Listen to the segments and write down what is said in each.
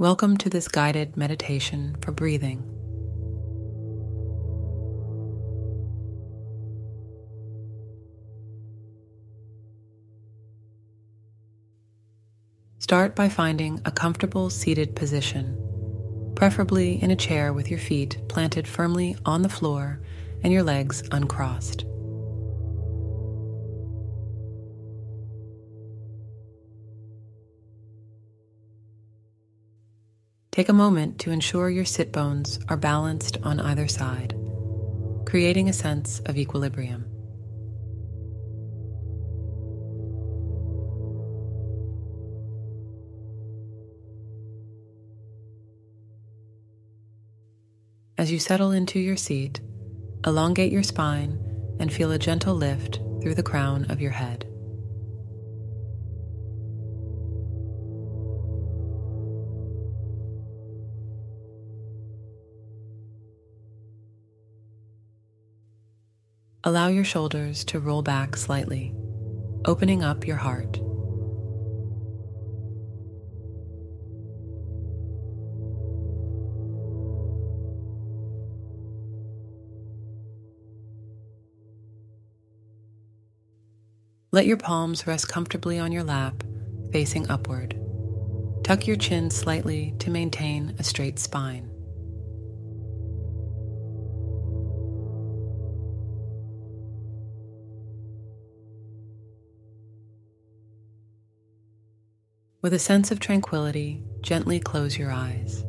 Welcome to this guided meditation for breathing. Start by finding a comfortable seated position, preferably in a chair with your feet planted firmly on the floor and your legs uncrossed. Take a moment to ensure your sit bones are balanced on either side, creating a sense of equilibrium. As you settle into your seat, elongate your spine and feel a gentle lift through the crown of your head. Allow your shoulders to roll back slightly, opening up your heart. Let your palms rest comfortably on your lap, facing upward. Tuck your chin slightly to maintain a straight spine. With a sense of tranquility, gently close your eyes.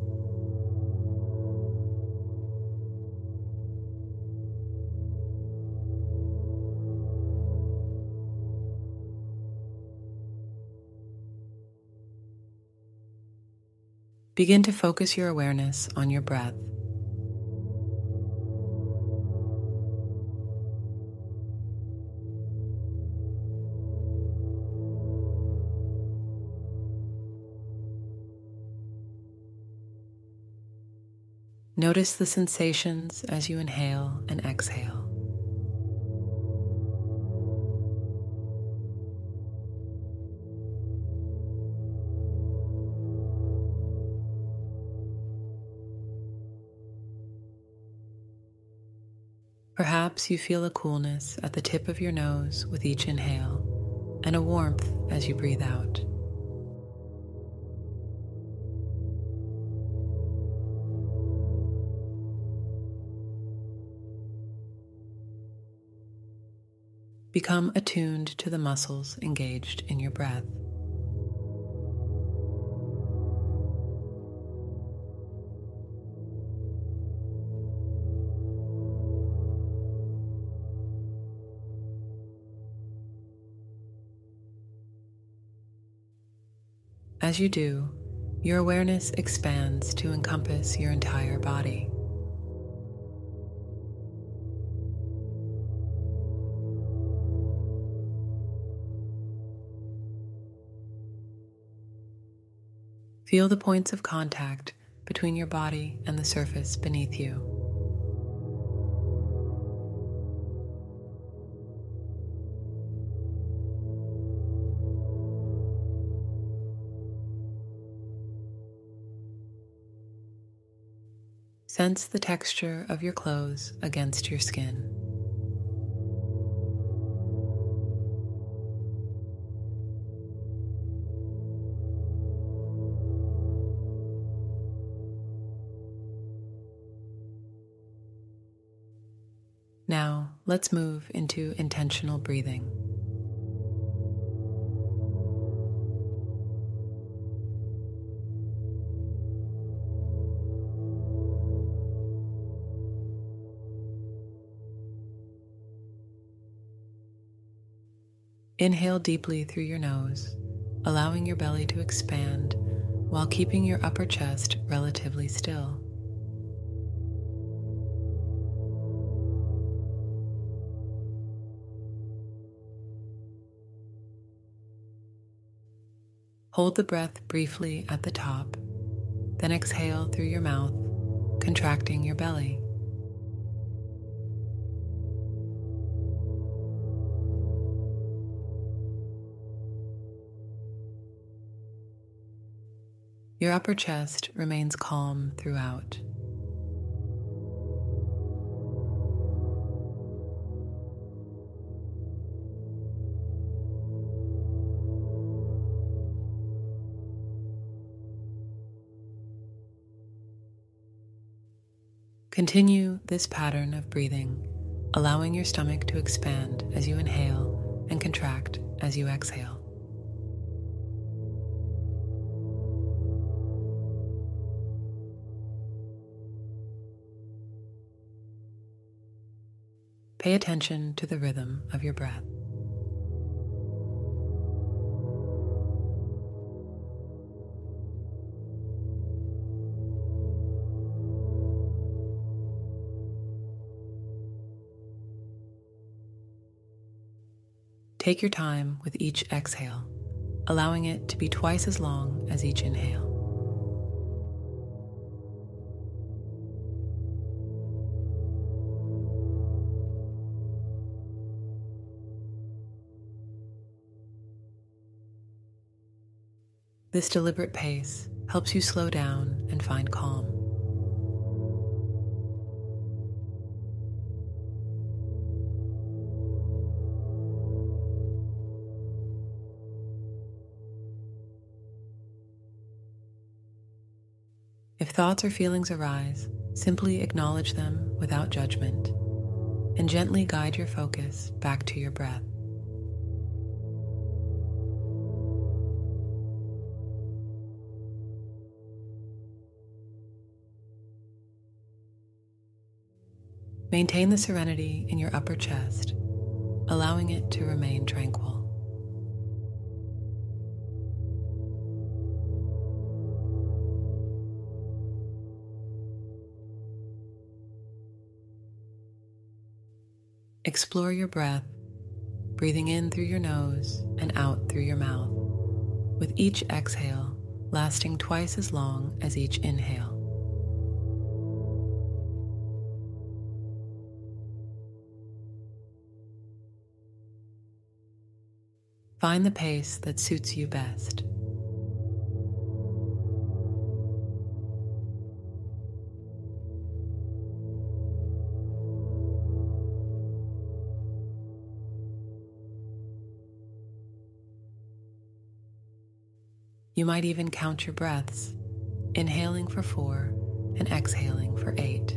Begin to focus your awareness on your breath. Notice the sensations as you inhale and exhale. Perhaps you feel a coolness at the tip of your nose with each inhale and a warmth as you breathe out. Become attuned to the muscles engaged in your breath. As you do, your awareness expands to encompass your entire body. Feel the points of contact between your body and the surface beneath you. Sense the texture of your clothes against your skin. Let's move into intentional breathing. Inhale deeply through your nose, allowing your belly to expand while keeping your upper chest relatively still. Hold the breath briefly at the top, then exhale through your mouth, contracting your belly. Your upper chest remains calm throughout. Continue this pattern of breathing, allowing your stomach to expand as you inhale and contract as you exhale. Pay attention to the rhythm of your breath. Take your time with each exhale, allowing it to be twice as long as each inhale. This deliberate pace helps you slow down and find calm. Thoughts or feelings arise, simply acknowledge them without judgment and gently guide your focus back to your breath. Maintain the serenity in your upper chest, allowing it to remain tranquil. Explore your breath, breathing in through your nose and out through your mouth, with each exhale lasting twice as long as each inhale. Find the pace that suits you best. You might even count your breaths, inhaling for four and exhaling for eight.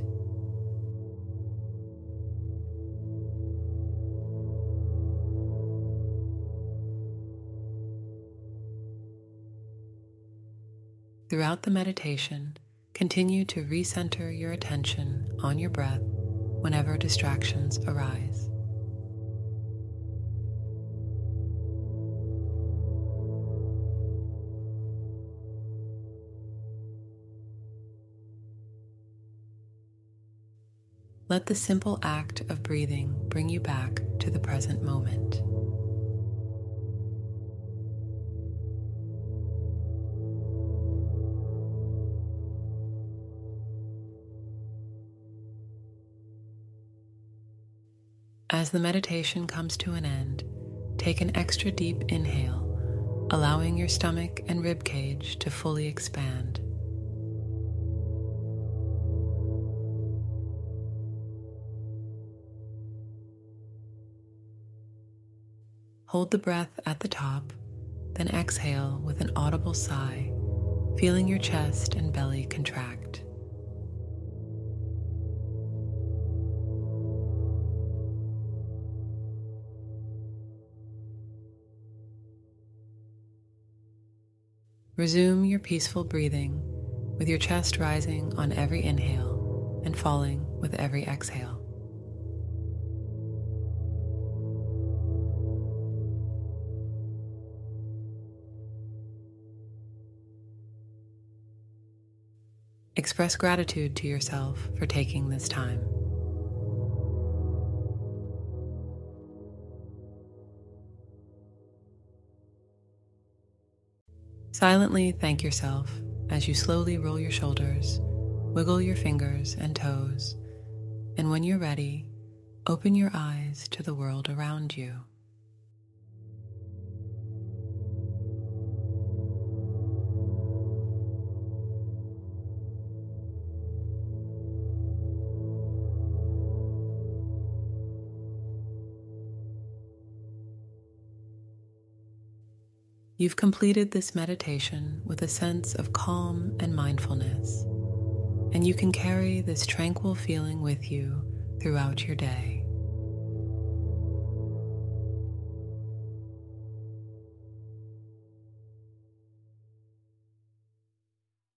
Throughout the meditation, continue to recenter your attention on your breath whenever distractions arise. Let the simple act of breathing bring you back to the present moment. As the meditation comes to an end, take an extra deep inhale, allowing your stomach and rib cage to fully expand. Hold the breath at the top, then exhale with an audible sigh, feeling your chest and belly contract. Resume your peaceful breathing with your chest rising on every inhale and falling with every exhale. Express gratitude to yourself for taking this time. Silently thank yourself as you slowly roll your shoulders, wiggle your fingers and toes, and when you're ready, open your eyes to the world around you. You've completed this meditation with a sense of calm and mindfulness, and you can carry this tranquil feeling with you throughout your day.